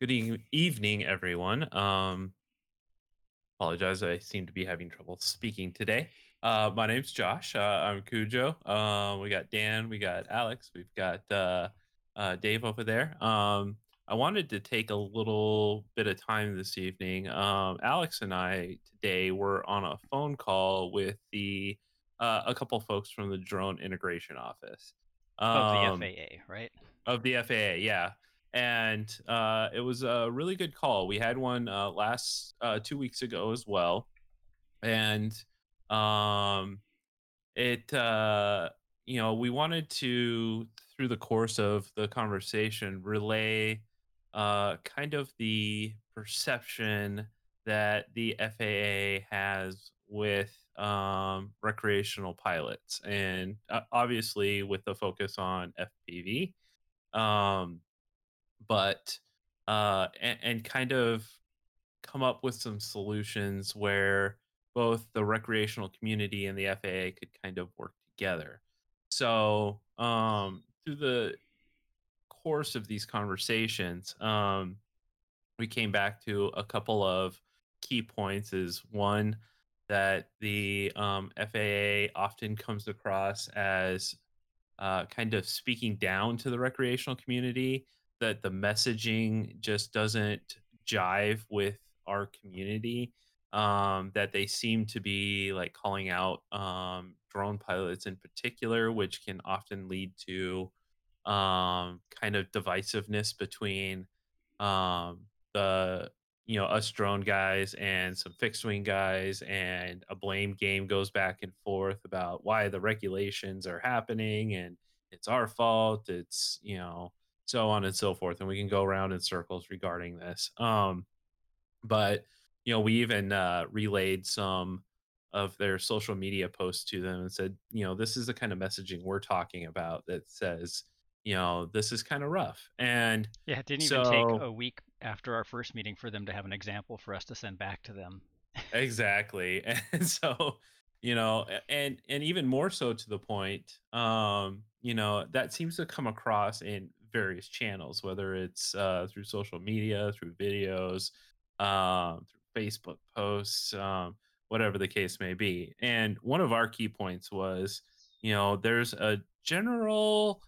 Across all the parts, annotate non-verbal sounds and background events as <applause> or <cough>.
Good eve- evening, everyone. Um, apologize, I seem to be having trouble speaking today. Uh, my name's Josh. Uh, I'm Cujo. Uh, we got Dan, we got Alex, we've got uh, uh, Dave over there. Um, I wanted to take a little bit of time this evening. Um, Alex and I today were on a phone call with the uh, a couple folks from the drone integration office. Of the Um, FAA, right? of the FAA, yeah. And uh, it was a really good call. We had one uh, last uh, two weeks ago as well, and um, it uh, you know we wanted to through the course of the conversation relay uh, kind of the perception that the FAA has with um, recreational pilots, and uh, obviously with the focus on FPV um, but uh, and, and kind of come up with some solutions where both the recreational community and the FAA could kind of work together. So um, through the course of these conversations, um, we came back to a couple of key points. Is one that the um, FAA often comes across as uh, kind of speaking down to the recreational community that the messaging just doesn't jive with our community um, that they seem to be like calling out um, drone pilots in particular which can often lead to um, kind of divisiveness between um, the you know us drone guys and some fixed wing guys and a blame game goes back and forth about why the regulations are happening and it's our fault it's you know so on and so forth and we can go around in circles regarding this um but you know we even uh relayed some of their social media posts to them and said you know this is the kind of messaging we're talking about that says you know this is kind of rough and Yeah, it didn't even take a week after our first meeting for them to have an example for us to send back to them. exactly <laughs> and so you know and and even more so to the point um you know that seems to come across in various channels whether it's uh through social media through videos um through facebook posts um whatever the case may be and one of our key points was you know there's a general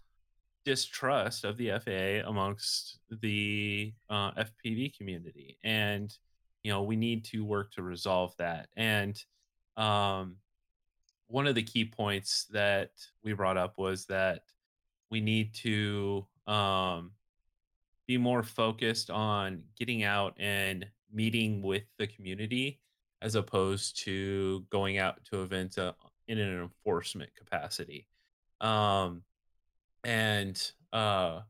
distrust of the FAA amongst the uh, FPV community, and you know we need to work to resolve that. And um, one of the key points that we brought up was that we need to um, be more focused on getting out and meeting with the community as opposed to going out to events uh, in an enforcement capacity. Um, and uh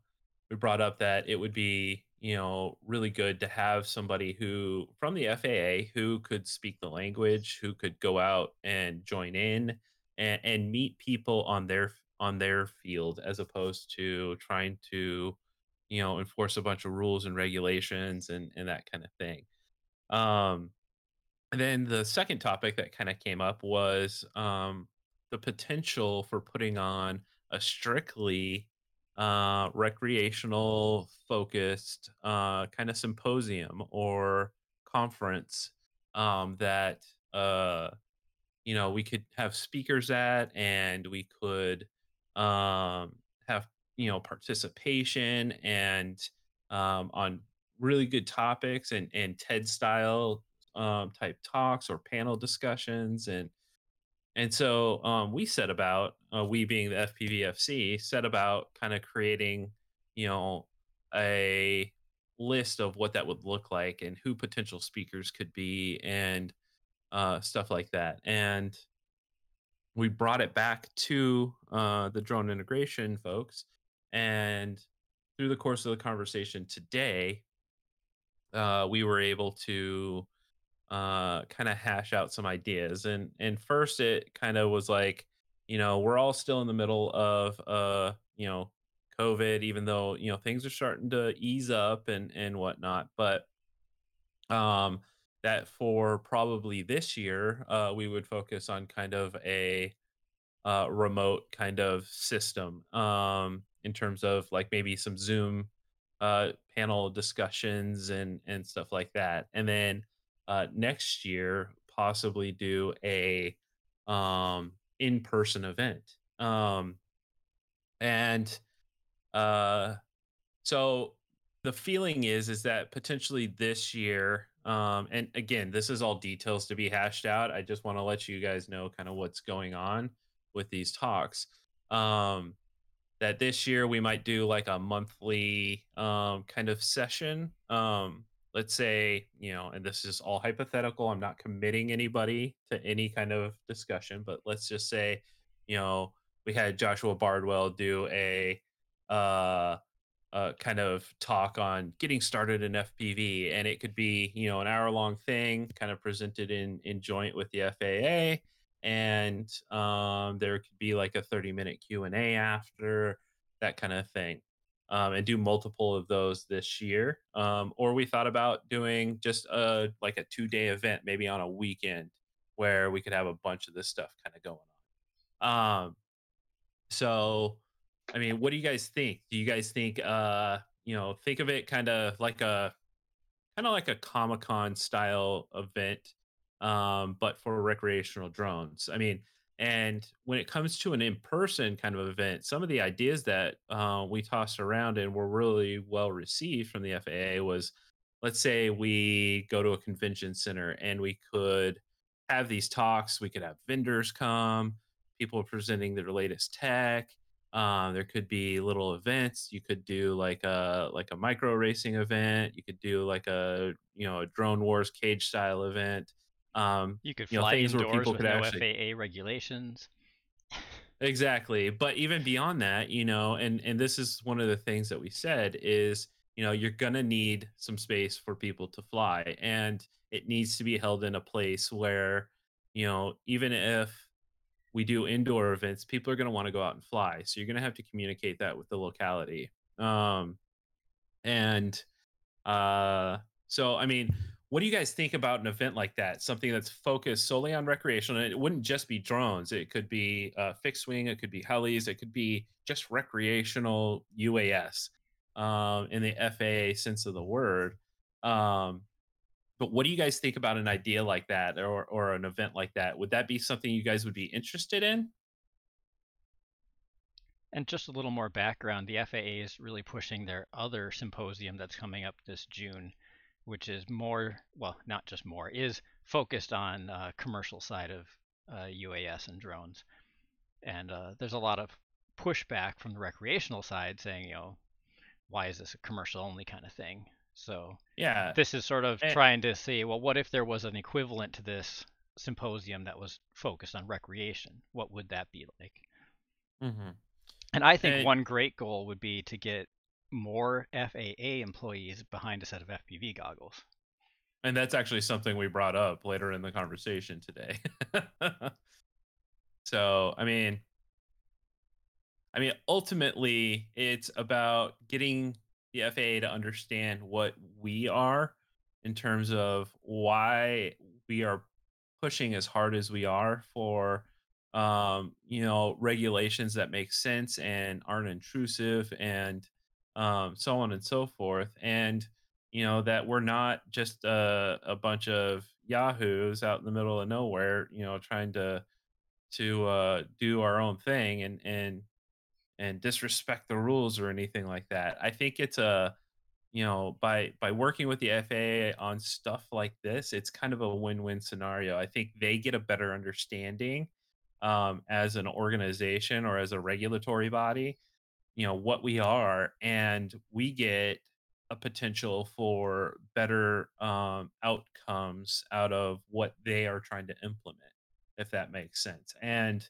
we brought up that it would be you know really good to have somebody who from the FAA who could speak the language who could go out and join in and, and meet people on their on their field as opposed to trying to you know enforce a bunch of rules and regulations and and that kind of thing. Um and then the second topic that kind of came up was um, the potential for putting on a strictly uh, recreational focused uh, kind of symposium or conference um, that uh, you know we could have speakers at and we could um, have you know participation and um, on really good topics and and ted style um, type talks or panel discussions and and so um, we set about uh, we being the fpvfc set about kind of creating you know a list of what that would look like and who potential speakers could be and uh, stuff like that. And we brought it back to uh, the drone integration folks and through the course of the conversation today uh, we were able to uh, kind of hash out some ideas and and first it kind of was like you know we're all still in the middle of uh you know covid even though you know things are starting to ease up and and whatnot but um that for probably this year uh we would focus on kind of a uh, remote kind of system um, in terms of like maybe some Zoom uh, panel discussions and and stuff like that. And then uh, next year, possibly do a um, in person event. Um, and uh, so the feeling is is that potentially this year um and again this is all details to be hashed out. I just want to let you guys know kind of what's going on with these talks. Um that this year we might do like a monthly um kind of session. Um let's say you know and this is all hypothetical i'm not committing anybody to any kind of discussion but let's just say you know we had joshua bardwell do a uh uh, kind of talk on getting started in FPV, and it could be you know an hour long thing, kind of presented in in joint with the FAA, and um, there could be like a thirty minute Q and A after that kind of thing, um, and do multiple of those this year. Um, or we thought about doing just a like a two day event, maybe on a weekend, where we could have a bunch of this stuff kind of going on. Um, so I mean, what do you guys think? Do you guys think uh, you know, think of it kind of like a kind of like a Comic-Con style event um but for recreational drones. I mean, and when it comes to an in-person kind of event, some of the ideas that uh, we tossed around and were really well received from the FAA was let's say we go to a convention center and we could have these talks, we could have vendors come, people presenting their latest tech um, there could be little events. You could do like a like a micro racing event. You could do like a you know a drone wars cage style event. Um, you could you know fly things where indoors people with could no actually FAA regulations. <laughs> exactly. But even beyond that, you know, and and this is one of the things that we said is you know you're gonna need some space for people to fly, and it needs to be held in a place where you know even if we do indoor events, people are going to want to go out and fly. So you're going to have to communicate that with the locality. Um, and uh, so, I mean, what do you guys think about an event like that? Something that's focused solely on recreational. It wouldn't just be drones. It could be uh, fixed wing. It could be helis. It could be just recreational UAS um, in the FAA sense of the word. Um, but what do you guys think about an idea like that or or an event like that? Would that be something you guys would be interested in? And just a little more background, the FAA is really pushing their other symposium that's coming up this June, which is more, well, not just more, is focused on uh, commercial side of uh, UAS and drones. And uh, there's a lot of pushback from the recreational side saying, you know, why is this a commercial only kind of thing? So yeah, this is sort of and, trying to see, well, what if there was an equivalent to this symposium that was focused on recreation? What would that be like? Mm-hmm. And I think and, one great goal would be to get more FAA employees behind a set of FPV goggles. And that's actually something we brought up later in the conversation today. <laughs> so, I mean, I mean, ultimately, it's about getting the FAA to understand what we are in terms of why we are pushing as hard as we are for um, you know regulations that make sense and aren't intrusive and um, so on and so forth. And you know that we're not just a, a bunch of yahoos out in the middle of nowhere you know trying to to uh, do our own thing and and and disrespect the rules or anything like that. I think it's a you know by by working with the FAA on stuff like this, it's kind of a win-win scenario. I think they get a better understanding um, as an organization or as a regulatory body, you know what we are, and we get a potential for better um, outcomes out of what they are trying to implement, if that makes sense. And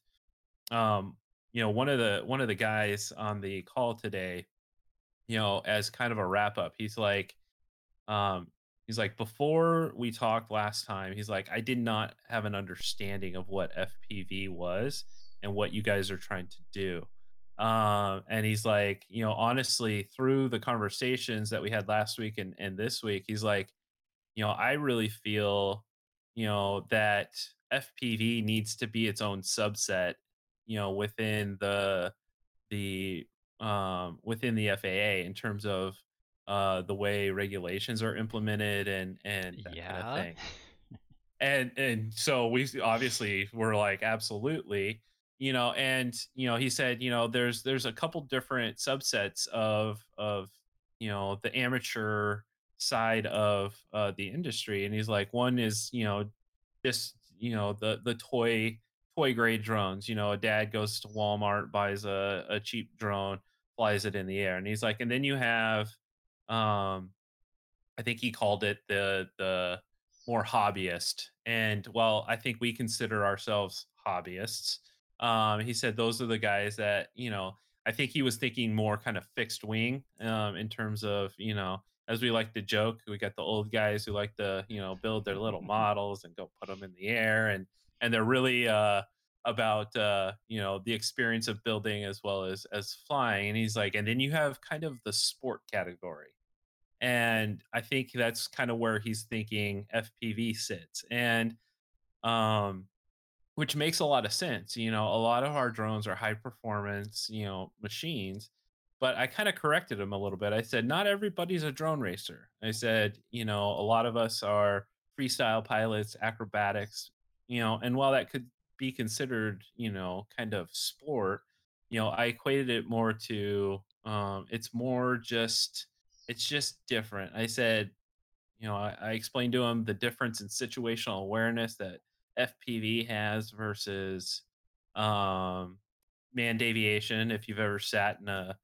um, you know one of the one of the guys on the call today you know as kind of a wrap up he's like um he's like before we talked last time he's like i did not have an understanding of what fpv was and what you guys are trying to do. Um and he's like you know honestly through the conversations that we had last week and, and this week he's like you know i really feel you know that fpv needs to be its own subset you know within the the um within the FAA in terms of uh, the way regulations are implemented and and that kind of Yeah. thing. And and so we obviously were like absolutely, you know, and you know he said you know there's there's a couple different subsets of of you know the amateur side of uh, the industry, and he's like one is you know just you know the the toy toy grade drones. You know, a dad goes to Walmart buys a a cheap drone, flies it in the air, and he's like, and then you have um I think he called it the the more hobbyist. And while I think we consider ourselves hobbyists, um, he said those are the guys that you know. I think he was thinking more kind of fixed wing um, in terms of you know, as we like to joke, we got the old guys who like to you know build their little <laughs> models and go put them in the air, and and they're really uh, about uh, you know the experience of building as well as as flying. And he's like, and then you have kind of the sport category and I think that's kind of where he's thinking FPV sits, and um, which makes a lot of sense. You know, a lot of our drones are high performance, you know, machines. But I kind of corrected him a little bit. I said, not everybody's a drone racer. I said, you know, a lot of us are freestyle pilots, acrobatics, you know, and while that could be considered, you know, kind of sport, you know, I equated it more to um, it's more just it's just different. I said, you know, I, I explained to him the difference in situational awareness that FPV has versus um, manned aviation. If you've ever sat in a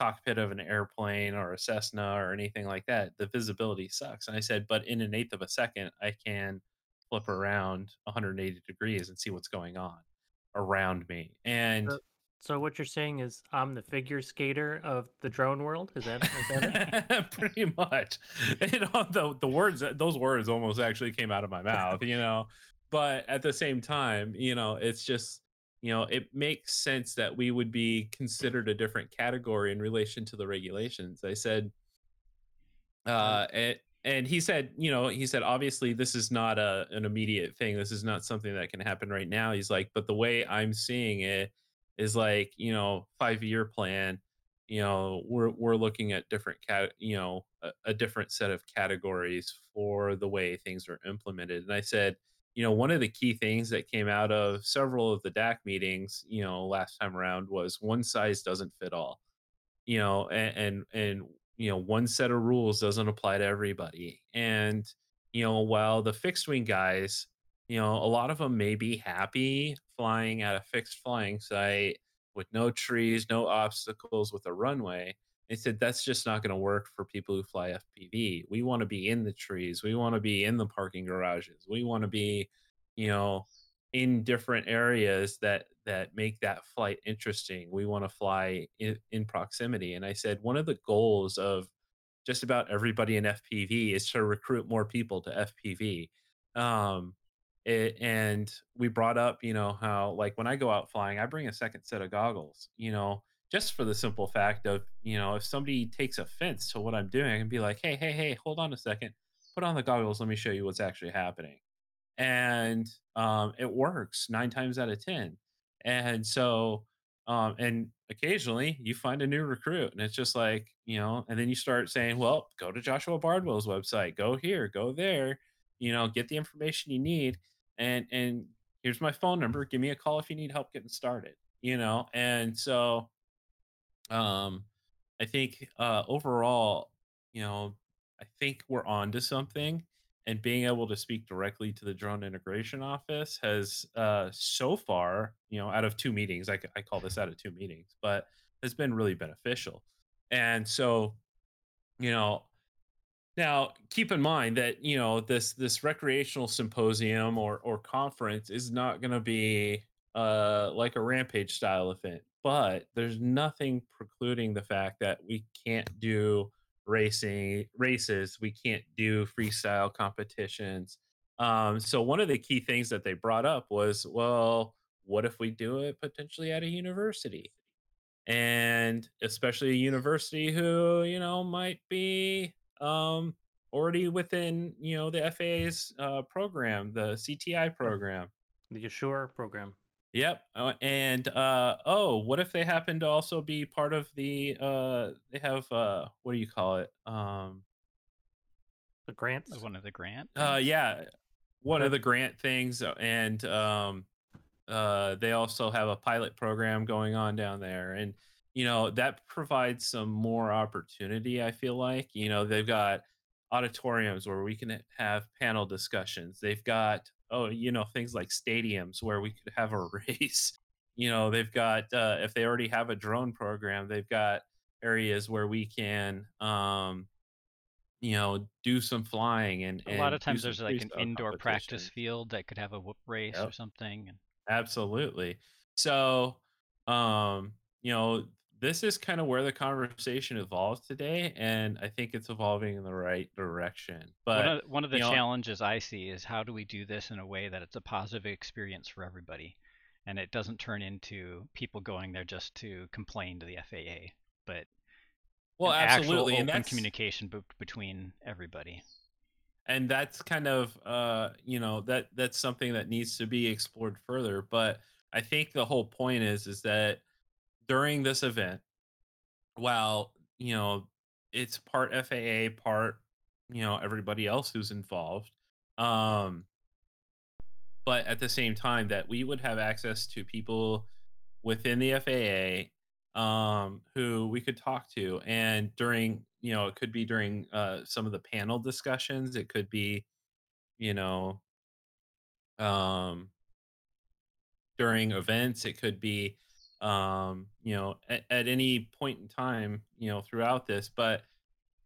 cockpit of an airplane or a Cessna or anything like that, the visibility sucks. And I said, but in an eighth of a second, I can flip around 180 degrees and see what's going on around me. And So, so what you're saying is I'm the figure skater of the drone world? Is that is that it? <laughs> pretty much you know the, the words those words almost actually came out of my mouth you know but at the same time you know it's just you know it makes sense that we would be considered a different category in relation to the regulations i said uh and, and he said you know he said obviously this is not a an immediate thing. This is not something that can happen right now. He's like but the way i'm seeing it is like you know five year plan you know we're we're looking at different cat you know a, a different set of categories for the way things are implemented. And i said you know one of the key things that came out of several of the dac meetings you know last time around was one size doesn't fit all. You know and, and and you know one set of rules doesn't apply to everybody. And you know while the fixed wing guys you know a lot of them may be happy flying at a fixed flying site with no trees no obstacles with a runway they said that's just not going to work for people who fly fpv we want to be in the trees. We want to be in the parking garages. We want to be you know in different areas that that make that flight interesting. We want to fly in, in proximity. And I said one of the goals of just about everybody in FPV is to recruit more people to FPV. Um, it, and we brought up, you know, how like when I go out flying, I bring a second set of goggles, you know, just for the simple fact of, you know, if somebody takes offense to what I'm doing, I can be like, hey, hey, hey, hold on a second, put on the goggles, let me show you what's actually happening and um, it works nine times out of ten. And so, um, and occasionally you find a new recruit, and it's just like you know, and then you start saying, "Well, go to Joshua Bardwell's website, go here, go there, you know, get the information you need, and and here's my phone number. Give me a call if you need help getting started." You know, and so um, I think uh, overall, you know, I think we're on to something, and being able to speak directly to the drone integration office has uh, so far, you know, out of two meetings, I call this out of two meetings, but has been really beneficial. And so, you know, now, keep in mind that you know this this recreational symposium or or conference is not going to be uh like a rampage style event, but there's nothing precluding the fact that we can't do racing races, we can't do freestyle competitions. Um, so one of the key things that they brought up was, well, what if we do it potentially at a university? and especially a university who you know might be um already within you know the FAA's uh program the CTI program The Assure program. Yep. Uh, and uh, oh, what if they happen to also be part of the? Uh, they have uh, what do you call it? Um, The grants. One of the grant. uh, yeah, one of the grant things, uh, and um, uh, they also have a pilot program going on down there, and you know that provides some more opportunity. I feel like you know they've got auditoriums where we can have panel discussions. They've got oh you know things like stadiums where we could have a <laughs> race. You know they've got uh, if they already have a drone program, they've got areas where we can um you know do some flying and A lot of times there's like an indoor practice field that could have a whoop race or something. Absolutely. So, um, you know, this is kind of where the conversation evolves today, and I think it's evolving in the right direction. one But, of one of the you know, challenges I see is how do we do this in a way that it's a positive experience for everybody, and it doesn't turn into people going there just to complain to the FAA, but well, an absolutely, and open communication b- between everybody. and that's kind of uh, you know, that that's something that needs to be explored further. But I think the whole point is is that during this event, while you know it's part FAA, part you know everybody else who's involved. Um, but at the same time that we would have access to people within the FAA um, who we could talk to, and during you know it could be during uh, some of the panel discussions, it could be you know um, during events, it could be um, you know at, at any point in time you know throughout this, but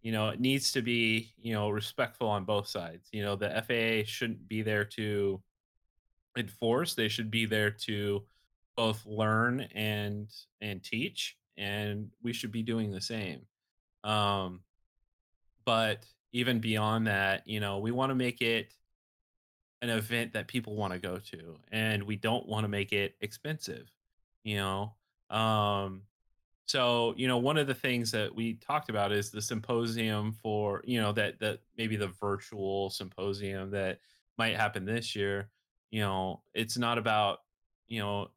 you know it needs to be you know respectful on both sides. You know the FAA shouldn't be there to enforce they should be there to both learn and and teach and we should be doing the same um but even beyond that you know we want to make it an event that people want to go to and we don't want to make it expensive you know um so you know one of the things that we talked about is the symposium for you know that that maybe the virtual symposium that might happen this year you know it's not about you know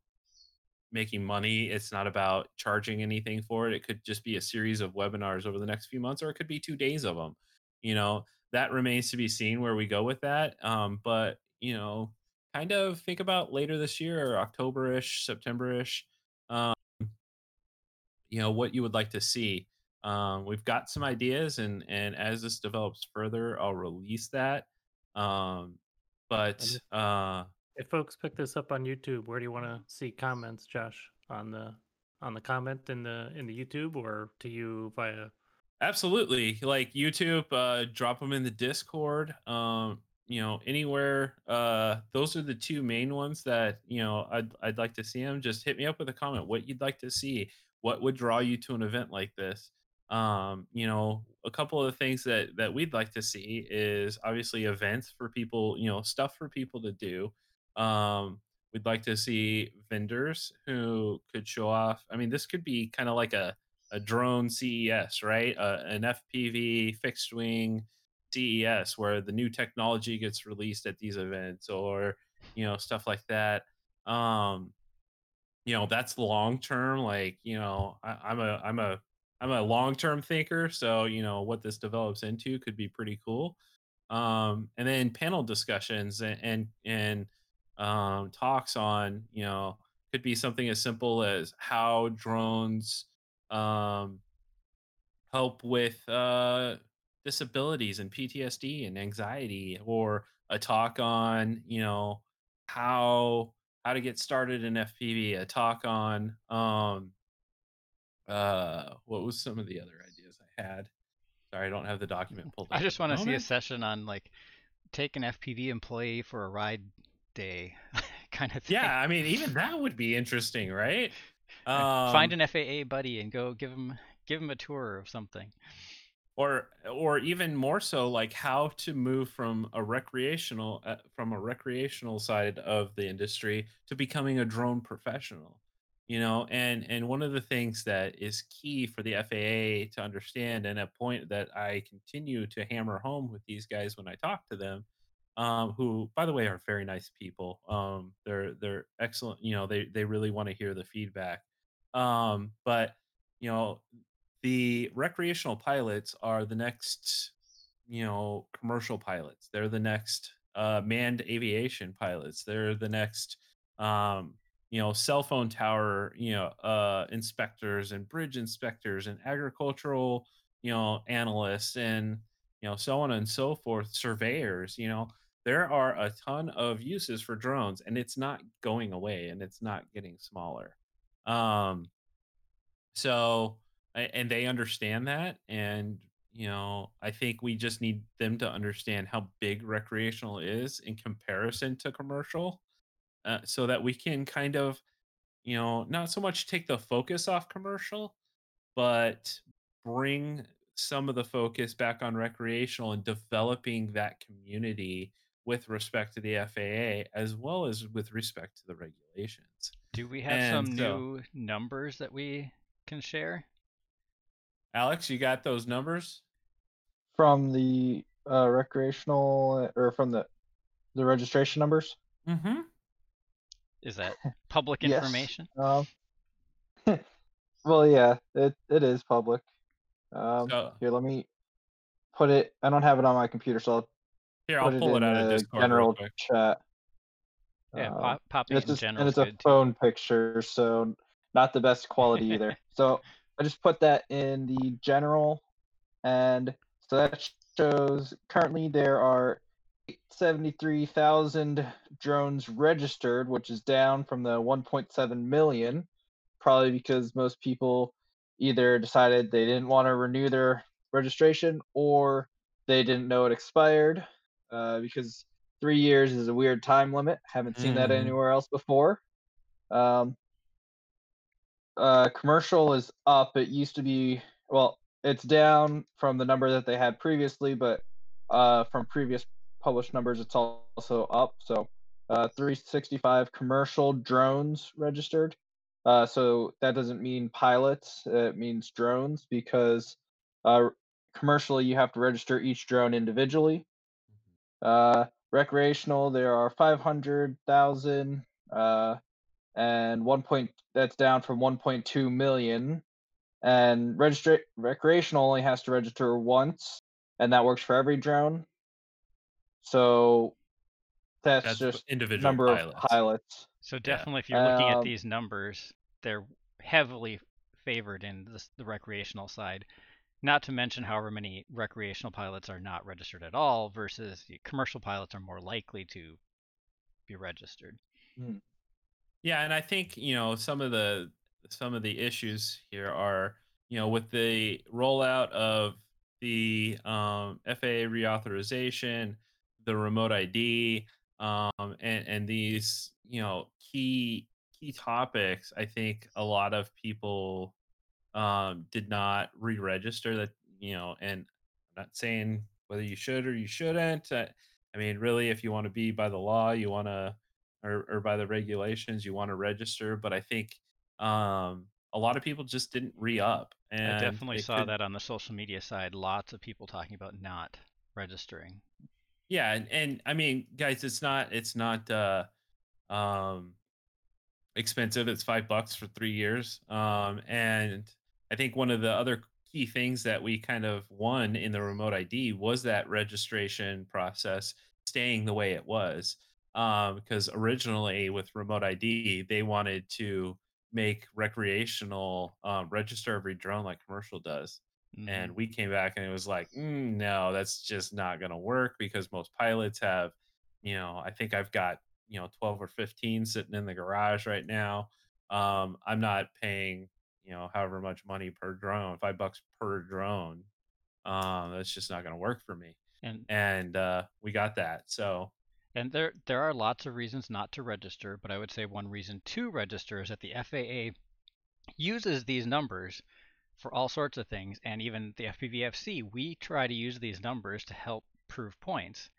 making money it's not about charging anything for it it could just be a series of webinars over the next few months or it could be two days of them you know that remains to be seen where we go with that um but you know kind of think about later this year october-ish september-ish um you know what you would like to see um we've got some ideas and and as this develops further i'll release that um but if, uh if folks pick this up on YouTube, where do you want to see comments, Josh? On the on the comment in the in the YouTube or to you via Absolutely. Like YouTube, uh, drop them in the Discord. Um, you know, anywhere. Uh, those are the two main ones that you know I'd I'd like to see them. Just hit me up with a comment. What you'd like to see. What would draw you to an event like this? Um, you know, a couple of the things that that we'd like to see is obviously events for people. You know, stuff for people to do. Um, we'd like to see vendors who could show off. I mean, this could be kind of like a a drone CES, right? Uh, an FPV fixed wing CES where the new technology gets released at these events or you know stuff like that. Um, you know that's long term. Like you know I, I'm a I'm a I'm a long term thinker, so you know what this develops into could be pretty cool. Um, and then panel discussions and and, and um, talks on you know could be something as simple as how drones um, help with uh, disabilities and PTSD and anxiety, or a talk on you know how how to get started in FPV, a talk on um, uh, what was some of the other ideas I had. Sorry, I don't have the document pulled I up at just want to see a session on like take an FPV employee for a ride day <laughs> kind of thing. Yeah, I mean, even that would be interesting, right? Uh, <laughs> Find Um, an FAA buddy and go give him give him a tour of something. Or or even more so like how to move from a recreational uh, from a recreational side of the industry to becoming a drone professional you know and and one of the things that is key for the FAA to understand and a point that I continue to hammer home with these guys when I talk to them um, who, by the way, are very nice people. Um, they're they're excellent. You know, they they really want to hear the feedback. Um, but you know, the recreational pilots are the next, you know, commercial pilots. They're the next uh, manned aviation pilots. They're the next, um, you know, cell phone tower, you know, uh, inspectors and bridge inspectors and agricultural, you know, analysts and you know, so on and so forth. Surveyors, you know, there are a ton of uses for drones, and it's not going away, and it's not getting smaller. Um, so and they understand that and you know i think we just need them to understand how big recreational is in comparison to commercial uh, so that we can kind of you know not so much take the focus off commercial but bring some of the focus back on recreational and developing that community with respect to the FAA as well as with respect to the regulations. Do we have and some so, new numbers that we can share? Alex, you got those numbers from the uh, recreational or from the the registration numbers? Mm-hmm. Is that public <laughs> information? um, <laughs> well, yeah, it it is public. Um, so, here, let me put it. I don't have it on my computer, so I'll here I'll pull it, it out of Discord. General chat. Yeah, uh, pop, pop it in general. And it's a phone too. picture, so not the best quality <laughs> either. so I just put that in the general, and so that shows currently there are 73,000 drones registered, which is down from the 1.7 million, probably because most people either decided they didn't want to renew their registration or they didn't know it expired uh, because three years is a weird time limit. Haven't seen mm. that mm-hmm. anywhere else before. Um, uh, commercial is up. It used to be well, it's down from the number that they had previously, but uh, from previous published numbers, it's also up. So uh, 365 commercial drones registered. Uh, so that doesn't mean pilots; it means drones because uh, commercially you have to register each drone individually. Uh, recreational, there are 500,000. And one point that's down from 1.2 million. And registra- recreational only has to register once, and that works for every drone. So that's, that's just individual number pilots. of pilots. So definitely, yeah. if you're looking um, at these numbers, they're heavily favored in this, the recreational side. Not to mention, however many recreational pilots are not registered at all, versus commercial pilots are more likely to be registered. Mm. Yeah, and I think you know some of the some of the issues here are you know with the rollout of the um, FAA reauthorization, the remote ID, um, and and these you know key key topics. I think a lot of people um, did not re-register that you know, and I'm not saying whether you should or you shouldn't. I, I mean, really, if you want to be by the law, you want to or, or by the regulations you want to register but i think um, a lot of people just didn't re-up and i definitely saw could... that on the social media side lots of people talking about not registering. Yeah and, and i mean guys it's not it's not uh um expensive it's five bucks for three years um and i think one of the other key things that we kind of won in the remote id was that registration process staying the way it was um, because originally with remote ID, they wanted to make recreational um, register every drone like commercial does. Mm-hmm. And we came back and it was like, mm, no, that's just not going to work because most pilots have, you know, I think I've got, you know, 12 or 15 sitting in the garage right now. Um, I'm not paying, you know, however much money per drone, five bucks per drone. Um, that's just not going to work for me. And, and uh, we got that. So and there there are lots of reasons not to register, but I would say one reason to register is that the FAA uses these numbers for all sorts of things, and even the FPVFC, we try to use these numbers to help prove points.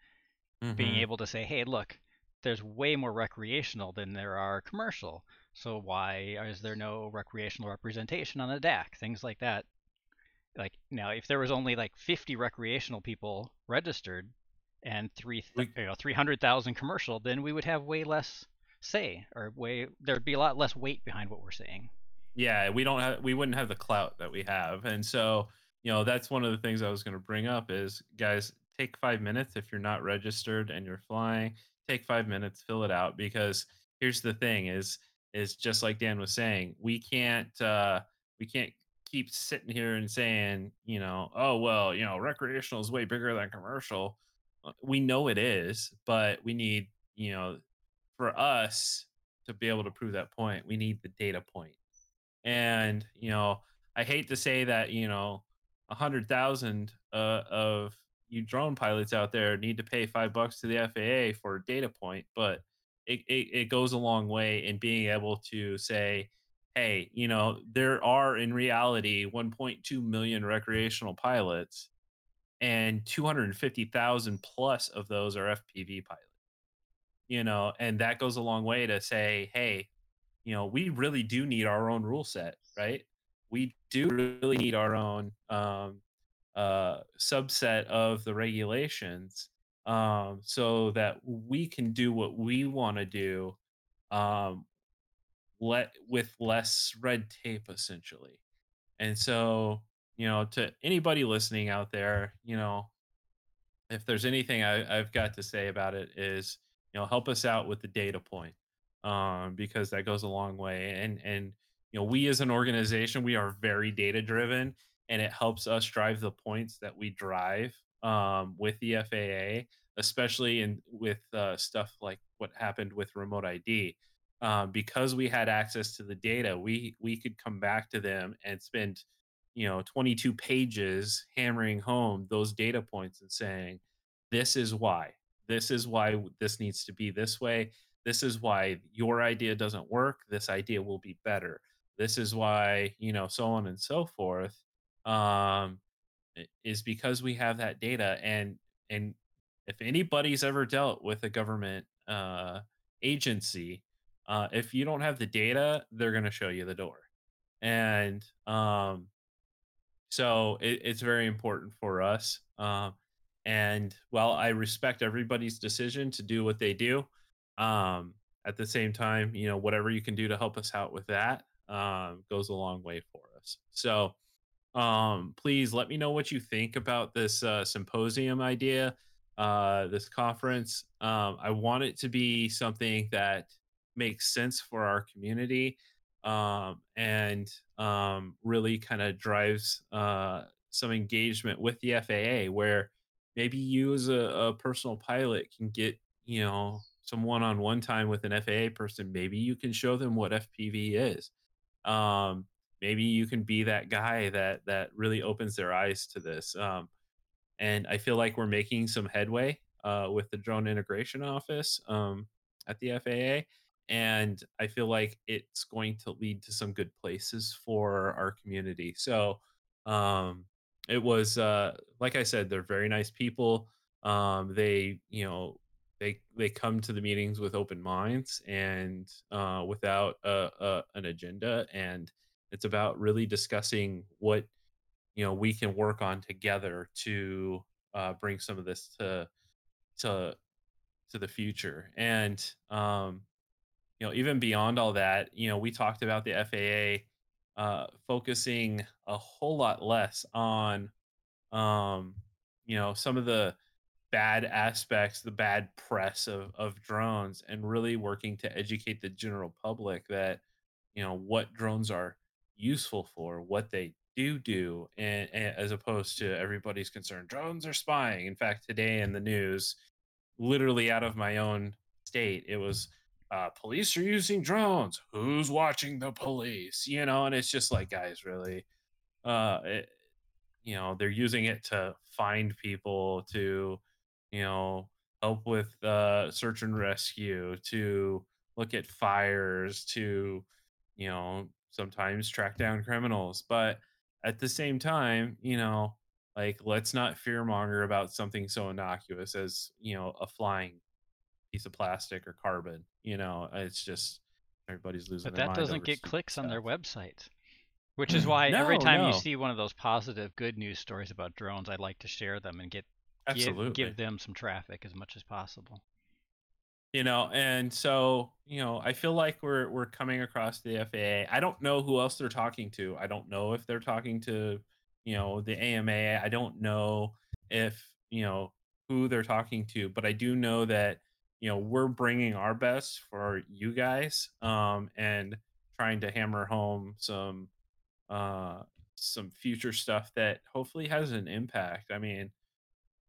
Mm-hmm. Being able to say, hey, look, there's way more recreational than there are commercial. So why is there no recreational representation on the DAC? Things like that. Like now, if there was only like 50 recreational people registered, and three We- you know three hundred thousand commercial, then we would have way less say or way there'd be a lot less weight behind what we're saying. yeah we don't have we wouldn't have the clout that we have and so you know that's one of the things i was going to bring up is guys take five minutes if you're not registered and you're flying take five minutes fill it out because here's the thing is is just like dan was saying we can't uh we can't keep sitting here and saying you know oh well you know recreational is way bigger than commercial we know it is but we need you know for us to be able to prove that point we need the data point. and you know i hate to say that you know a hundred thousand uh, of you drone pilots out there need to pay five bucks to the faa for a data point but it, it, it goes a long way in being able to say hey you know there are in reality 1.2 million recreational pilots and 250000 plus of those are fpv pilots. You know and that goes a long way to say hey you know we really do need our own rule set right? We do really need our own um, uh, subset of the regulations um, so that we can do what we want to do um, let with less red tape essentially. And so you know to anybody listening out there you know if there's anything I, i've got to say about it is you know help us out with the data point um, because that goes a long way. And and you know, we as an organization, we are very data driven, and it helps us drive the points that we drive um, with the FAA, especially in with uh, stuff like what happened with remote ID. Um, because we had access to the data, we we could come back to them and spend you know 22 pages hammering home those data points and saying this is why. This is why this needs to be this way. This is why your idea doesn't work. This idea will be better. This is why you know so on and so forth um is because we have that data and and if anybody's ever dealt with a government uh agency uh if you don't have the data they're going to show you the door. And um so it, it's very important for us um and while i respect everybody's decision to do what they do um at the same time you know whatever you can do to help us out with that um goes a long way for us. So um please let me know what you think about this uh, symposium idea uh this conference. Um i want it to be something that makes sense for our community um and um really kind of drives uh some engagement with the faa where maybe you as a, a personal pilot can get you know some one-on-one time with an faa person. Maybe you can show them what fpv is. Um maybe you can be that guy that that really opens their eyes to this um and i feel like we're making some headway uh with the drone integration office um at the faa and i feel like it's going to lead to some good places for our community. So um it was uh like i said they're very nice people um they you know they they come to the meetings with open minds and uh without a, a an agenda and it's about really discussing what you know we can work on together to uh bring some of this to to to the future. And um you know even beyond all that you know we talked about the faa uh focusing a whole lot less on um you know some of the bad aspects the bad press of of drones and really working to educate the general public that you know what drones are useful for what they do do and, and as opposed to everybody's concerned drones are spying. In fact today in the news literally out of my own state it was uh, police are using drones. Who's watching the police? You know and it's just like guys really uh it, you know they're using it to find people to you know help with uh search and rescue to look at fires to you know sometimes track down criminals. But at the same time you know like let's not fearmonger about something so innocuous as you know a flying piece of plastic or carbon you know uh, it's just everybody's losing But that doesn't get clicks on their stuff. website. Which is mm, why every No, time you see one of those positive, good news stories about drones, I like to share them and get Absolutely. give them some traffic as much as possible. you know and so you know i feel like we're we're coming across the faa i don't know who else they're talking to i don't know if they're talking to you know the ama i don't know if you know who they're talking to but i do know that you know we're bringing our best for you guys um and trying to hammer home some uh some future stuff that hopefully has an impact. I mean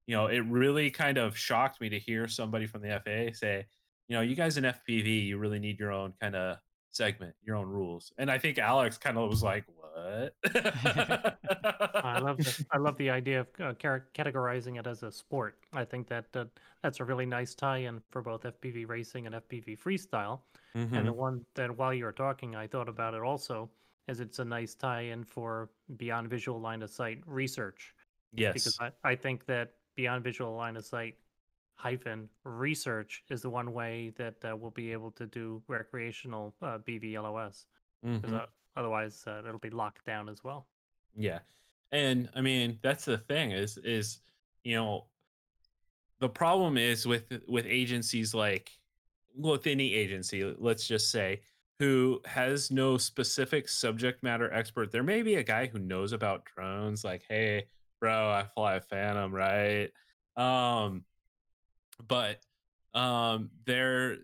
you know, it really kind of shocked me to hear somebody from the FAA say, you know, you guys in FPV, you really need your own kind of segment, your own rules. And I think Alex kind of was like, what? <laughs> I love the, I love the idea of uh, categorizing it as a sport. I think that uh, that's a really nice tie-in for both FPV racing and FPV freestyle. And the Mhm. one that while you were talking, I thought about it also, is it's a nice tie-in for beyond visual line of sight research. Yes, Because I, I think that beyond visual line of sight hyphen research is the one way that uh, we'll be able to do recreational uh, BVLOS. Because Mhm. uh, otherwise, uh, it'll be locked down as well. Yeah. And I mean, that's the thing is is you know, the problem is with with agencies like with any agency, let's just say, who has no specific subject matter expert. There may be a guy who knows about drones, like, hey, bro, I fly a Phantom, right? Um, but um, they're,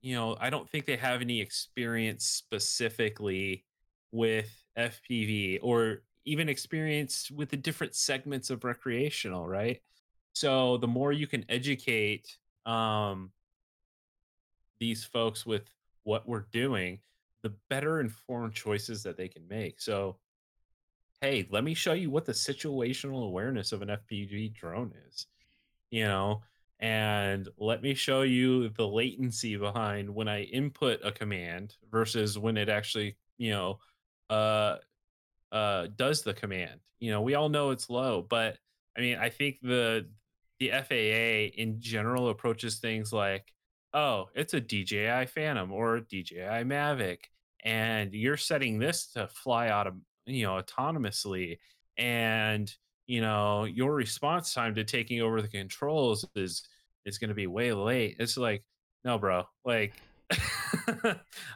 you know, I don't think they have any experience specifically with FPV or even experience with the different segments of recreational, right? So the more you can educate um, these folks with what we're doing, the better informed choices that they can make. So, hey, let me show you what the situational awareness of an FPV drone is, you know, and let me show you the latency behind when I input a command versus when it actually, you know, uh, uh, does the command. You know, we all know it's low, but I mean, I think the the FAA in general approaches things like, oh, it's a DJI Phantom or a DJI Mavic, and you're setting this to fly out of you know autonomously, and you know your response time to taking over the controls is is going to be way late. It's like, no, bro, like. <laughs>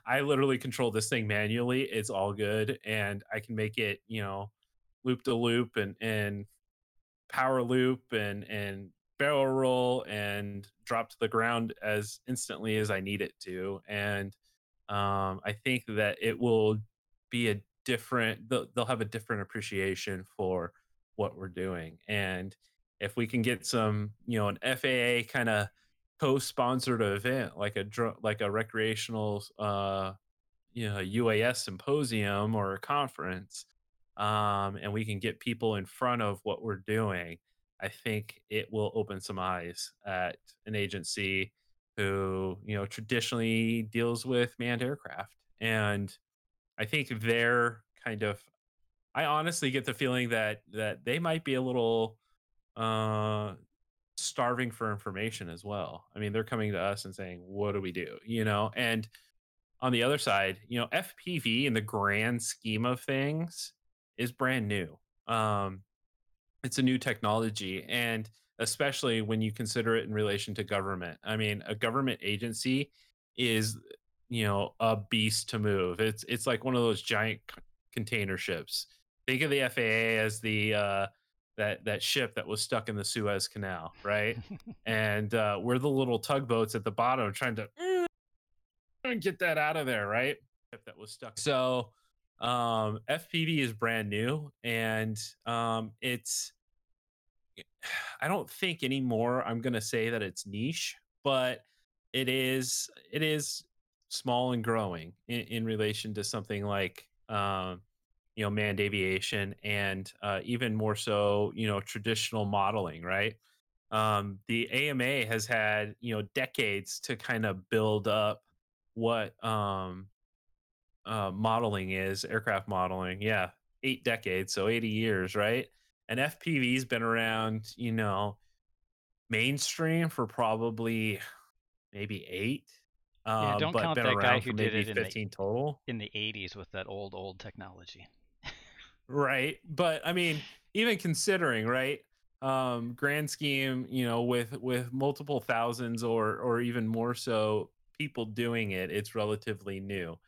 I literally control this thing manually. It's all good, and I can make it, you know, loop to loop and and power loop and and barrel roll and drop to the ground as instantly as I need it to. And um, I think that it will be a different. They'll, they'll have a different appreciation for what we're doing. And if we can get some, you know, an FAA kind of co-sponsored event like a dr- like a recreational uh you know UAS symposium or a conference um and we can get people in front of what we're doing I think it will open some eyes at an agency who you know traditionally deals with manned aircraft and I think they're kind of I honestly get the feeling that that they might be a little uh starving for information as well. I mean, they're coming to us and saying, "What do we do?" You know, and on the other side, you know, FPV in the grand scheme of things is brand new. Um, it's a new technology, and especially when you consider it in relation to government. I mean, a government agency is, you know, a beast to move. It's it's like one of those giant c- container ships. Think of the FAA as the uh, that that ship that was stuck in the Suez Canal, right? <laughs> and uh, we're the little tugboats at the bottom trying to "Mm, get that out of there, right? That was stuck. So um, FPV is brand new, and um, it's. <sighs> I don't think anymore. I'm gonna say that it's niche, but it is. It is small and growing in, in relation to something like um, you know manned aviation and uh, even more so you know traditional modeling right? Um, the ama has had you know decades to kind of build up what um, uh, modeling is aircraft modeling yeah eight decades so 80 years right? And fpv's been around you know mainstream for probably maybe eight Yeah, uh, don't but count that guy who did it in the- 15 total. in the 80s with that old old technology. Right. But I mean, even considering, right? um grand scheme you know with with multiple thousands or or even more so people doing it it's relatively new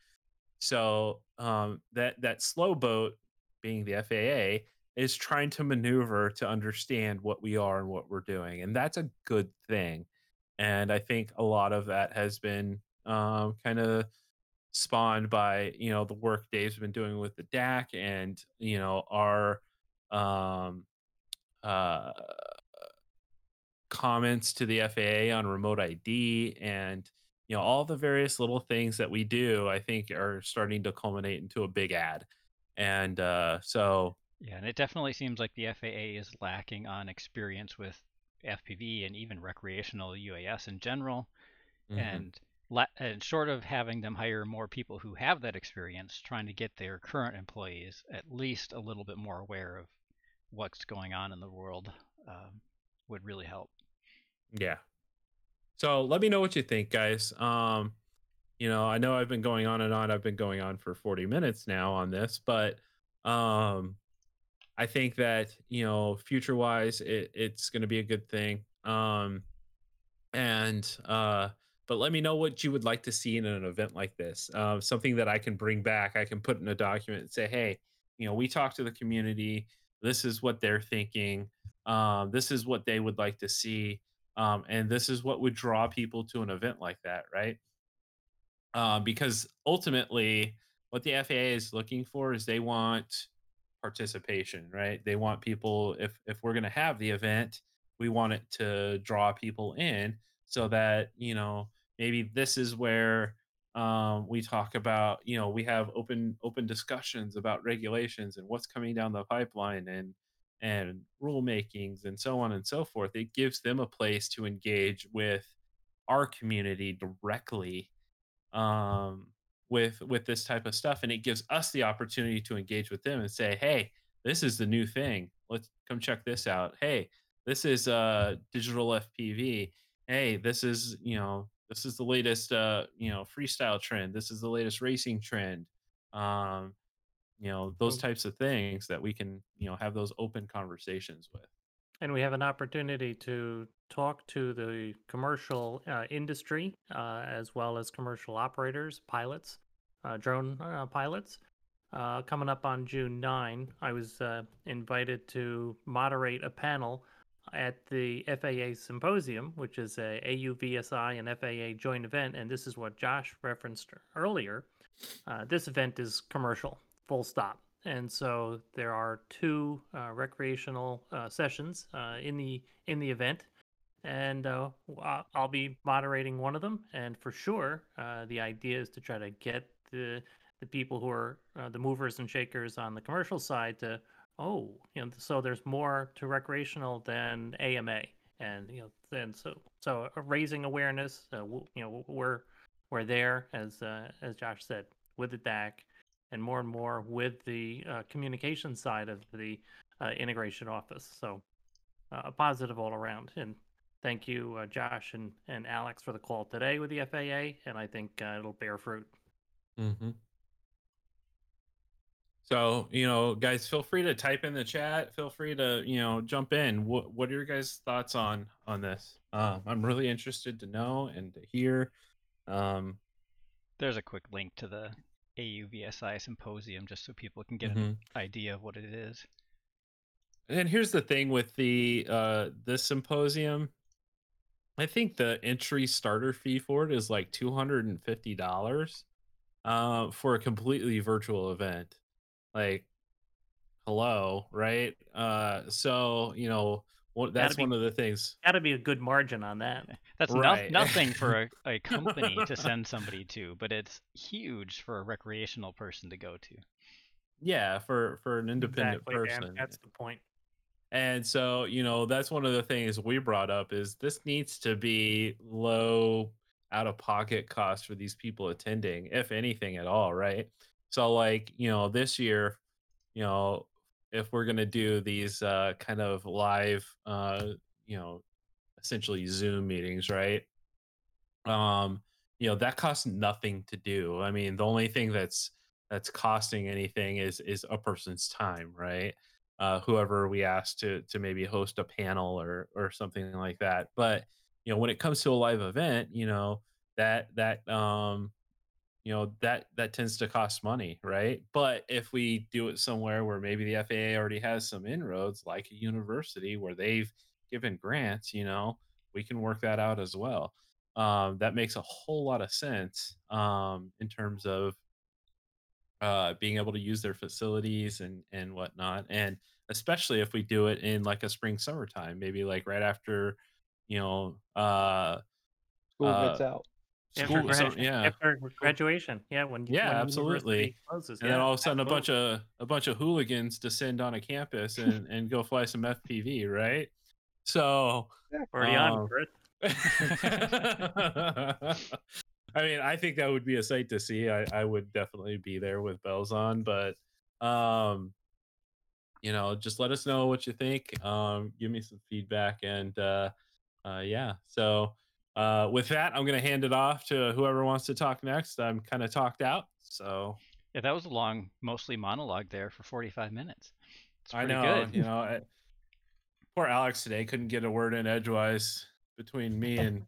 so um that that slow boat being the faa is trying to maneuver to understand what we are and what we're doing and that's a good thing and i think a lot of that has been um kind of spawned by you know the work dave's been doing with the dac and you know our um uh, comments to the FAA on remote ID and you know all the various little things that we do i think are starting to culminate into a big ad and uh, so yeah and it definitely seems like the faa is lacking on experience with fpv and even recreational uas in general mm-hmm. and and short of having them hire more people who have that experience trying to get their current employees at least a little bit more aware of what's going on in the world um, would really help. Yeah. So let me know what you think, guys. Um, you know, I know I've been going on and on. I've been going on for 40 minutes now on this, but um, I think that you know, future wise, it, it's going to be a good thing. Um, and uh, but let me know what you would like to see in an event like this. Uh, something that I can bring back. I can put in a document and say, hey, you know, we talked to the community this is what they're thinking um, this is what they would like to see um, and this is what would draw people to an event like that right uh, because ultimately what the faa is looking for is they want participation right they want people if if we're going to have the event we want it to draw people in so that you know maybe this is where um, we talk about you know we have open open discussions about regulations and what's coming down the pipeline and and rulemakings and so on and so forth. It gives them a place to engage with our community directly um, with with this type of stuff. And it gives us the opportunity to engage with them and say hey this is the new thing. Let's come check this out. Hey this is uh digital fpv hey this is you know this is the latest uh you know freestyle trend this is the latest racing trend um you know those types of things that we can you know have those open conversations with. And we have an opportunity to talk to the commercial uh, industry uh, as well as commercial operators pilots uh, drone uh, pilots. Uh, coming up on june 9 i was uh, invited to moderate a panel at the FAA Symposium, which is a AUVSI and FAA joint event, and this is what Josh referenced earlier. Uh, this event is commercial, full stop, and so there are two uh, recreational uh, sessions uh, in the in the event, and uh, I'll be moderating one of them. And for sure, uh, the idea is to try to get the the people who are the movers and shakers on the commercial side to oh, you know, so there's more to recreational than AMA, and you know, then so so uh, raising awareness. Uh, you know, we're we're there as uh, as Josh said with the DAC, and more and more with the uh, communication side of the uh, integration office. So uh, a positive all around. And thank you, Josh and and Alex for the call today with the FAA, and I think it'll bear fruit. Mm-hmm. So, you know, guys, feel free to type in the chat. Feel free to, you know, jump in. What What are your guys' thoughts on on this? Um, I'm really interested to know and to hear. Um, There's a quick link to the AUVSI symposium just so people can get mm-hmm. an idea of what it is. And here's the thing with the uh this symposium. I think the entry starter fee for it is like two hundred and fifty dollars uh, for a completely virtual event like hello right uh so you know that's be, one of the things got to be a good margin on that that's right. no, nothing for a, a <laughs> company to send somebody to but it's huge for a recreational person to go to yeah for for an independent exactly, person man. that's the point. point and so you know that's one of the things we brought up is this needs to be low out of pocket cost for these people attending if anything at all right so like, you know, this year, you know, if we're going to do these uh kind of live uh you know, essentially Zoom meetings, right? Um, you know, that costs nothing to do. I mean, the only thing that's that's costing anything is is a person's time, right? uh, whoever we ask to to maybe host a panel or or something like that. But you know, when it comes to a live event, you know that that um you know that that tends to cost money right but if we do it somewhere where maybe the faa already has some inroads like a university where they've given grants you know we can work that out as well um, that makes a whole lot of sense um, in terms of uh, being able to use their facilities and and whatnot and especially if we do it in like a spring summertime maybe like right after you know uh School Uh, gets out. After, school, so- yeah after graduation, yeah, when Yeah, when absolutely. closes, and then all of a sudden absolutely. a bunch of a bunch of hooligans descend on a campus and <laughs> and go fly some fpv right so already on um, for it. <laughs> I mean, I think that would be a sight to see. I, I would definitely be there with bells on, but um, you know, just let us know what you think. Um, give me some feedback, and uh, uh, yeah. So uh, with that, I'm gonna hand it off to whoever wants to talk next. I'm kind of talked out, so Yeah, that was a long, mostly monologue there for 45 minutes. It's I know. good. You know, I, poor Alex today couldn't get a word in edgewise between me and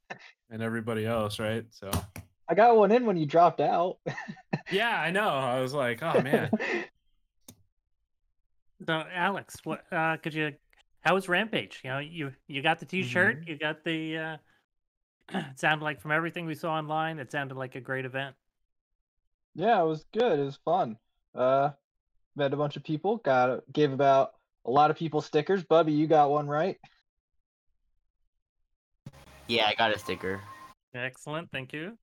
and everybody else, right? So. I got one in when you dropped out. <laughs> Yeah, I know. I was like, oh man. <laughs> So, Alex, what uh, could you? How was Rampage? You know, you you got the T-shirt, Mm-hmm. you got the. Uh, it <clears throat> sounded like from everything we saw online, it sounded like a great event. yeah, it was good. It was fun. Uh, met a bunch of people. Got gave about a lot of people stickers. Bubby, you got one right. Yeah, I got a sticker. Excellent, thank you.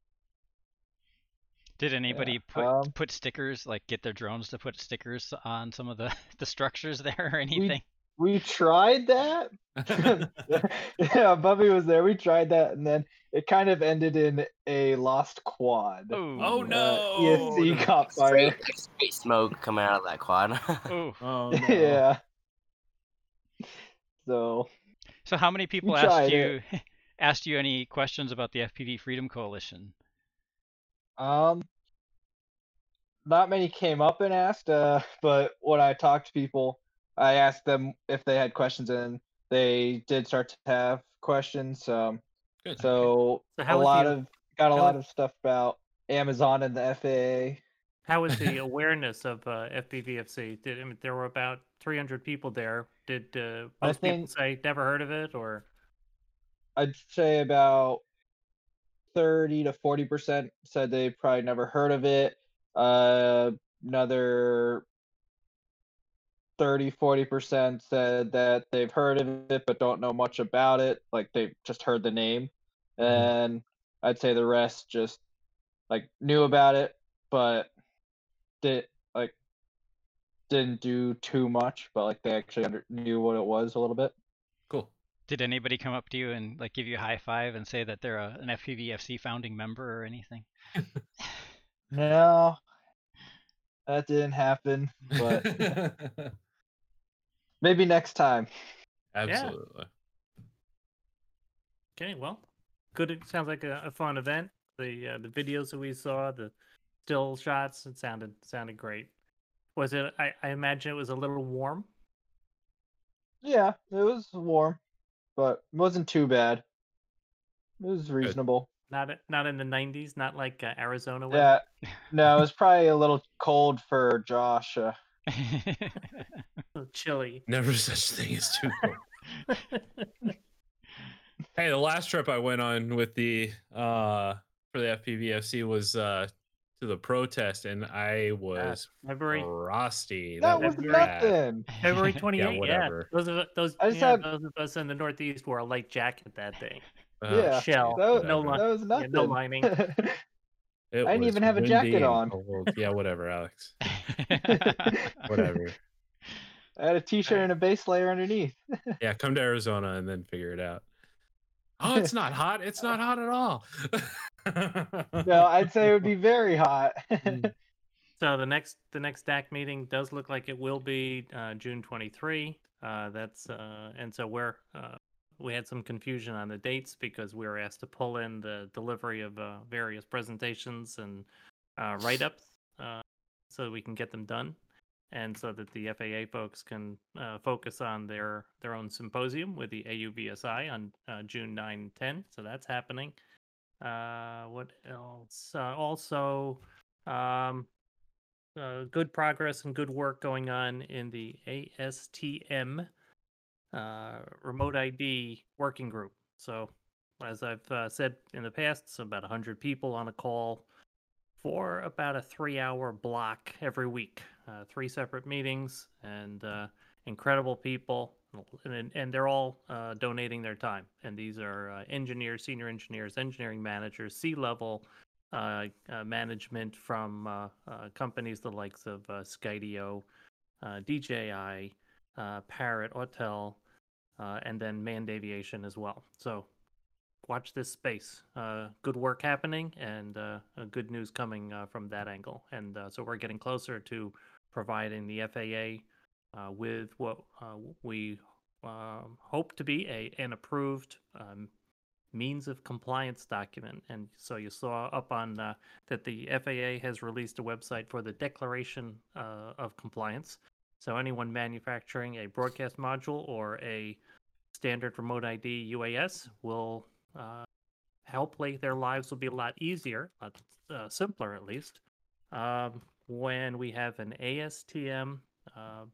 Did anybody put um, put stickers like get their drones to put stickers on some of the <laughs> the structures there or anything? We tried that. <laughs> yeah, Bubby was there. We tried that, and then it kind of ended in a lost quad. Ooh. Oh, Uh, no. ESC caught fire. Straight, like, smoke coming out of that quad. <laughs> Oh no. <laughs> yeah. So So how many people asked tried you asked you any questions about the FPV Freedom Coalition? Um, not many came up and asked, uh, but when I talked to people, I asked them if they had questions, and they did start to have questions. Um, Good. so So a how was lot the of got a how lot was- of stuff about Amazon and the FAA. how was the <laughs> awareness of uh, FPVFC? Did I mean, there were about 300 people there? Did uh, I most people think- say never heard of it or? I'd say about thirty to forty percent said they probably never heard of it. Uh, another 30 40 percent said that they've heard of it but don't know much about it. Like they've just heard the name. Mm-hmm. And i'd say the rest just like knew about it but did like didn't do too much but like they actually under, knew what it was a little bit. Cool. Did anybody come up to you and like give you a high five and say that they're a, an FPVFC founding member or anything? <laughs> no. That didn't happen but <laughs> maybe next time Absolutely. Okay, well, good. It sounds like a, a fun event. The uh, the videos that we saw, the still shots, it sounded sounded great. Was it? I, I imagine it was a little warm. yeah it was warm but it wasn't too bad it was reasonable Not not in the 90s. Not like uh, Arizona. Yeah, weather. no, it was probably a little cold for Josh. Uh, A little <laughs> chilly. Never such thing as too cold. <laughs> hey, the last trip I went on with the uh for the FPVFC was uh to the protest and I was February frosty. that was was bad. nothing. February <laughs> 28th. yeah, whatever. Those of those I just yeah, had- those of us in the Northeast wore a light jacket that day. Uh, Yeah, Shell. That No whatever. that was yeah, nothing. no lining. It I didn't even have a jacket on. cold. Yeah, whatever, Alex. <laughs> Whatever. I had a t-shirt and a base layer underneath. <laughs> yeah, come to Arizona and then figure it out. Oh, it's not hot. It's not hot at all. <laughs> No, I'd say it would be very hot. Mm. So the next the next DAC meeting does look like it will be uh, June 23. Uh, that's uh, and so we're uh, we had some confusion on the dates because we were asked to pull in the delivery of uh, various presentations and uh, write ups uh, so we can get them done. and so that the FAA folks can uh, focus on their their own symposium with the AUVSI on uh, June 9 and 10. So that's happening. Uh, what else? Also, um, good progress and good work going on in the ASTM uh, remote ID working group. So, as I've uh, said in the past, it's about 100 people on a call for about a three hour block every week. Uh, three separate meetings and uh, incredible people. And, and they're all uh, donating their time. And these are uh, engineers, senior engineers, engineering managers, C level uh, uh, management from companies the likes of Skydio, DJI, Parrot, Autel, and then Manned Aviation as well. So watch this space. Uh, good work happening and uh, good news coming uh, from that angle. And uh, so we're getting closer to providing the FAA uh, with what uh, we um, hope to be a an approved um, means of compliance document. And so you saw up on that the FAA has released a website for the Declaration of Compliance. So anyone manufacturing a broadcast module or a standard remote ID UAS will uh, hopefully their lives will be a lot easier, a uh, simpler at least, um, when we have an ASTM uh,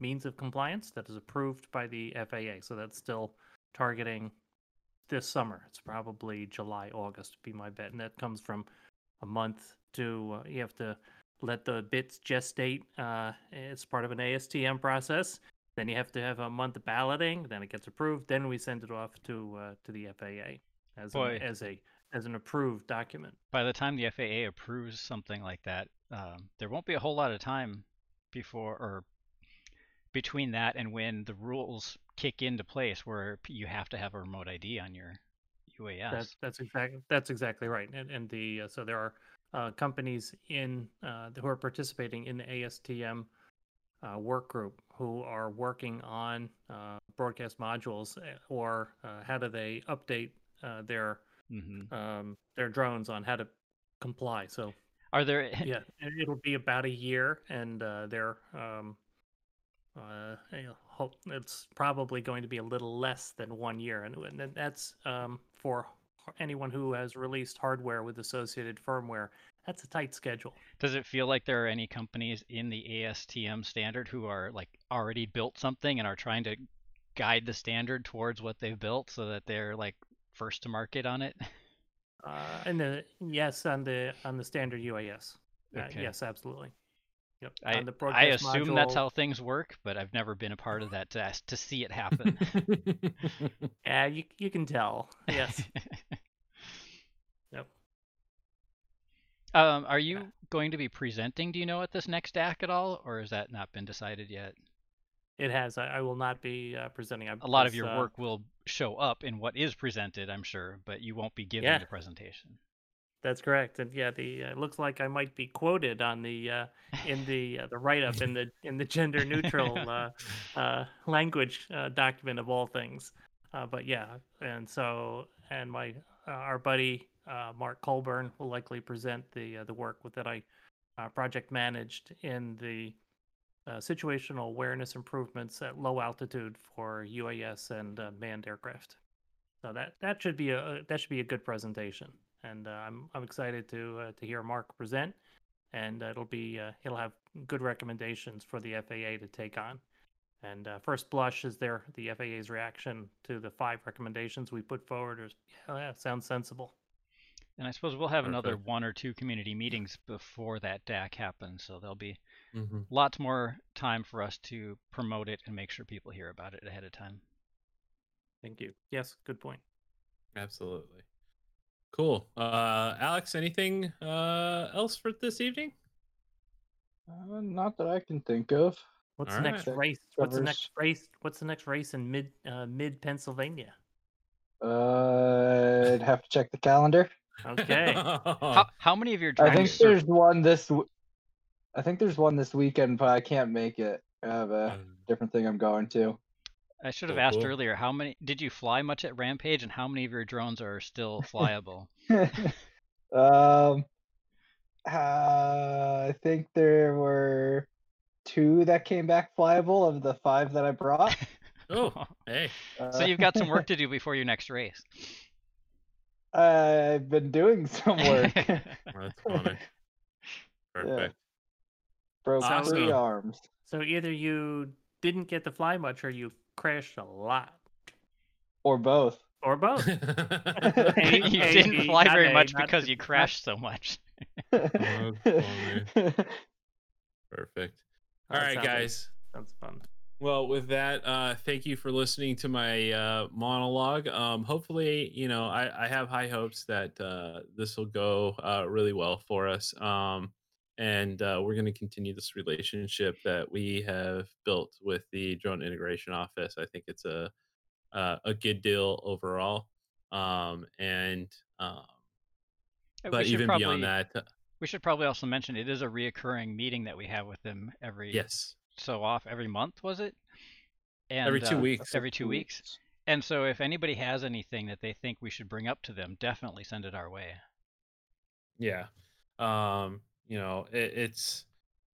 means of compliance that is approved by the FAA. So that's still targeting this summer. It's probably July, August, be my bet, and that comes from a month to uh, you have to let the bits gestate. Uh, it's part of an ASTM process. Then you have to have a month of balloting. Then it gets approved. Then we send it off to uh, to the FAA as Boy. an, as a as an approved document. By the time the FAA approves something like that, um, there won't be a whole lot of time before or between that and when the rules kick into place, where you have to have a remote ID on your UAS. That's that's exactly that's exactly right. And and the uh, so there are uh, companies in uh, who are participating in the ASTM uh, work group who are working on uh, broadcast modules eh, or uh, how do they update uh, their hmm um, their drones on how to comply. So Are there? <laughs> yeah, it- it'll be about a year, and uh, they're um, uh, hope it's probably going to be a little less than one year, and, and that's um, for anyone who has released hardware with associated firmware. That's a tight schedule. Does it feel like there are any companies in the ASTM standard who are like already built something and are trying to guide the standard towards what they've built so that they're like first to market on it? Uh, and the yes on the on the standard UAS. Uh, yes, absolutely. Yep. I, the I broadcast assume that's how things work, but I've never been a part of that to, ask- to see it happen. <laughs> Yeah, you you can tell. Yes. <laughs> Yep. Um, are you going to be presenting, do you know, at this next DAC at all, or has that not been decided yet? It has. I, I will not be uh, presenting. I A lot of your uh, work will show up in what is presented, I'm sure, but you won't be giving Yeah. the presentation. That's correct, and yeah, the uh, it looks like I might be quoted on the uh, in the uh, the write up in the in the gender neutral <laughs> uh, uh, language uh, document of all things. Uh, but yeah, and so and my uh, our buddy uh, Mark Colburn will likely present the uh, the work with that I uh, project managed in the uh, situational awareness improvements at low altitude for UAS and uh, manned aircraft. So that that should be a that should be a good presentation, and uh, I'm I'm excited to uh, to hear Mark present, and uh, it'll be uh, he'll have good recommendations for the FAA to take on. And uh, first blush is there the FAA's reaction to the five recommendations we put forward is yeah, yeah sounds sensible. And I suppose we'll have another one or two community meetings before that DAC happens, so there'll be Mhm. lots more time for us to promote it and make sure people hear about it ahead of time. Thank you. Yes, good point. Absolutely. Cool. Uh, Alex, anything uh, else for this evening? Uh, not that I can think of. What's All the next right. race? What's the next race? What's the next race in mid uh, mid Pennsylvania? Uh, I'd have to check the calendar. Okay. <laughs> How, how many of your I think drones? there's one this. W- I think there's one this weekend, but I can't make it. I have a Um, different thing I'm going to. I should have Cool, asked cool. earlier. How many did you fly much at Rampage, and how many of your drones are still <laughs> flyable? um, uh, I think there were two that came back flyable of the five that I brought. <laughs> Oh, hey. so you've got some work to do before your next race. <laughs> I've been doing some work. That's funny. Perfect. Broke Awesome. three arms. So either you didn't get to fly much or you crashed a lot. Or both. Or both. <laughs> you A, didn't fly very A, much because you crashed so much. <laughs> Perfect. Oh, All right, sounds- guys. Sounds fun. Well, with that, uh, thank you for listening to my uh, monologue. Um, hopefully, you know, I, I have high hopes that uh, this will go uh, really well for us. Um, and uh, we're going to continue this relationship that we have built with the drone integration office. I think it's a uh, a good deal overall. Um, and um, Uh, we but should even probably, beyond that, uh, we should probably also mention it is a reoccurring meeting that we have with them every yes, so off every month was it? And, every two uh, weeks. Every two weeks. And so if anybody has anything that they think we should bring up to them, definitely send it our way. Yeah. Um, you know, it, it's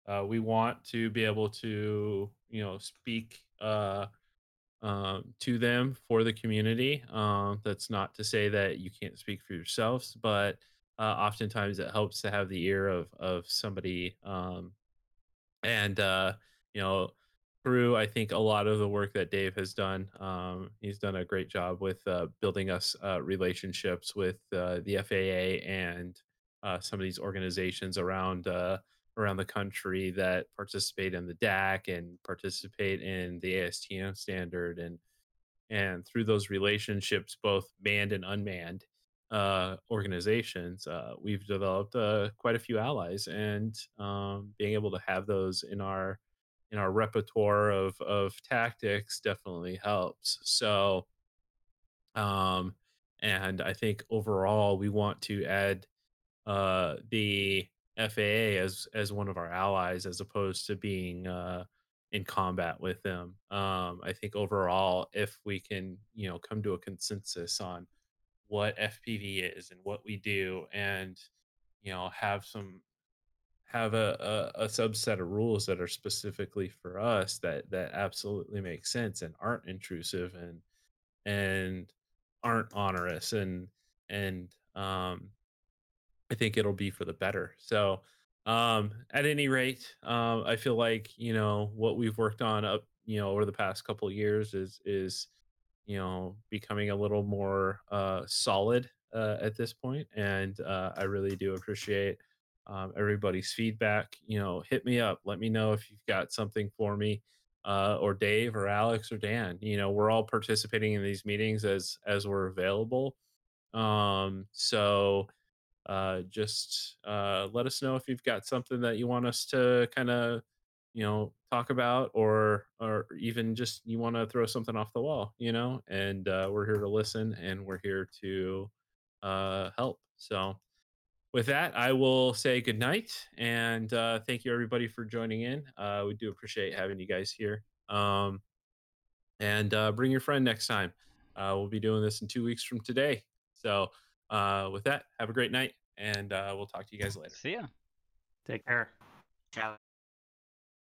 uh we want to be able to, you know, speak uh um to them for the community. Um that's not to say that you can't speak for yourselves, but uh oftentimes it helps to have the ear of of somebody um and uh you know through i think a lot of the work that dave has done um, he's done a great job with uh, building us uh, relationships with uh, the faa and uh, some of these organizations around uh, around the country that participate in the dac and participate in the astm standard and and through those relationships both manned and unmanned uh, organizations, uh, we've developed uh, quite a few allies, and um, being able to have those in our in our repertoire of of tactics definitely helps. So, um, and I think overall we want to add uh, the FAA as as one of our allies as opposed to being uh, in combat with them. Um, I think overall, if we can, you know, come to a consensus on what FPV is and what we do, and you know, have some have a, a, a subset of rules that are specifically for us that that absolutely make sense and aren't intrusive and and aren't onerous and and um I think it'll be for the better. So um at any rate, um I feel like, you know, what we've worked on up, you know, over the past couple years is is you know becoming a little more uh solid uh at this point and uh I really do appreciate um, everybody's feedback. You know, hit me up. Let me know if you've got something for me, uh, or Dave, or Alex, or Dan. You know, we're all participating in these meetings as as we're available. Um, so uh, just uh, let us know if you've got something that you want us to kind of, you know, talk about, or or even just you want to throw something off the wall. You know, and uh, we're here to listen, and we're here to uh, help. So with that, I will say good night and uh, thank you everybody for joining in. Uh, we do appreciate having you guys here. Um, and uh, bring your friend next time. Uh, we'll be doing this in two weeks from today. So, uh, with that, have a great night and uh, we'll talk to you guys later. See ya. Take care. Ciao.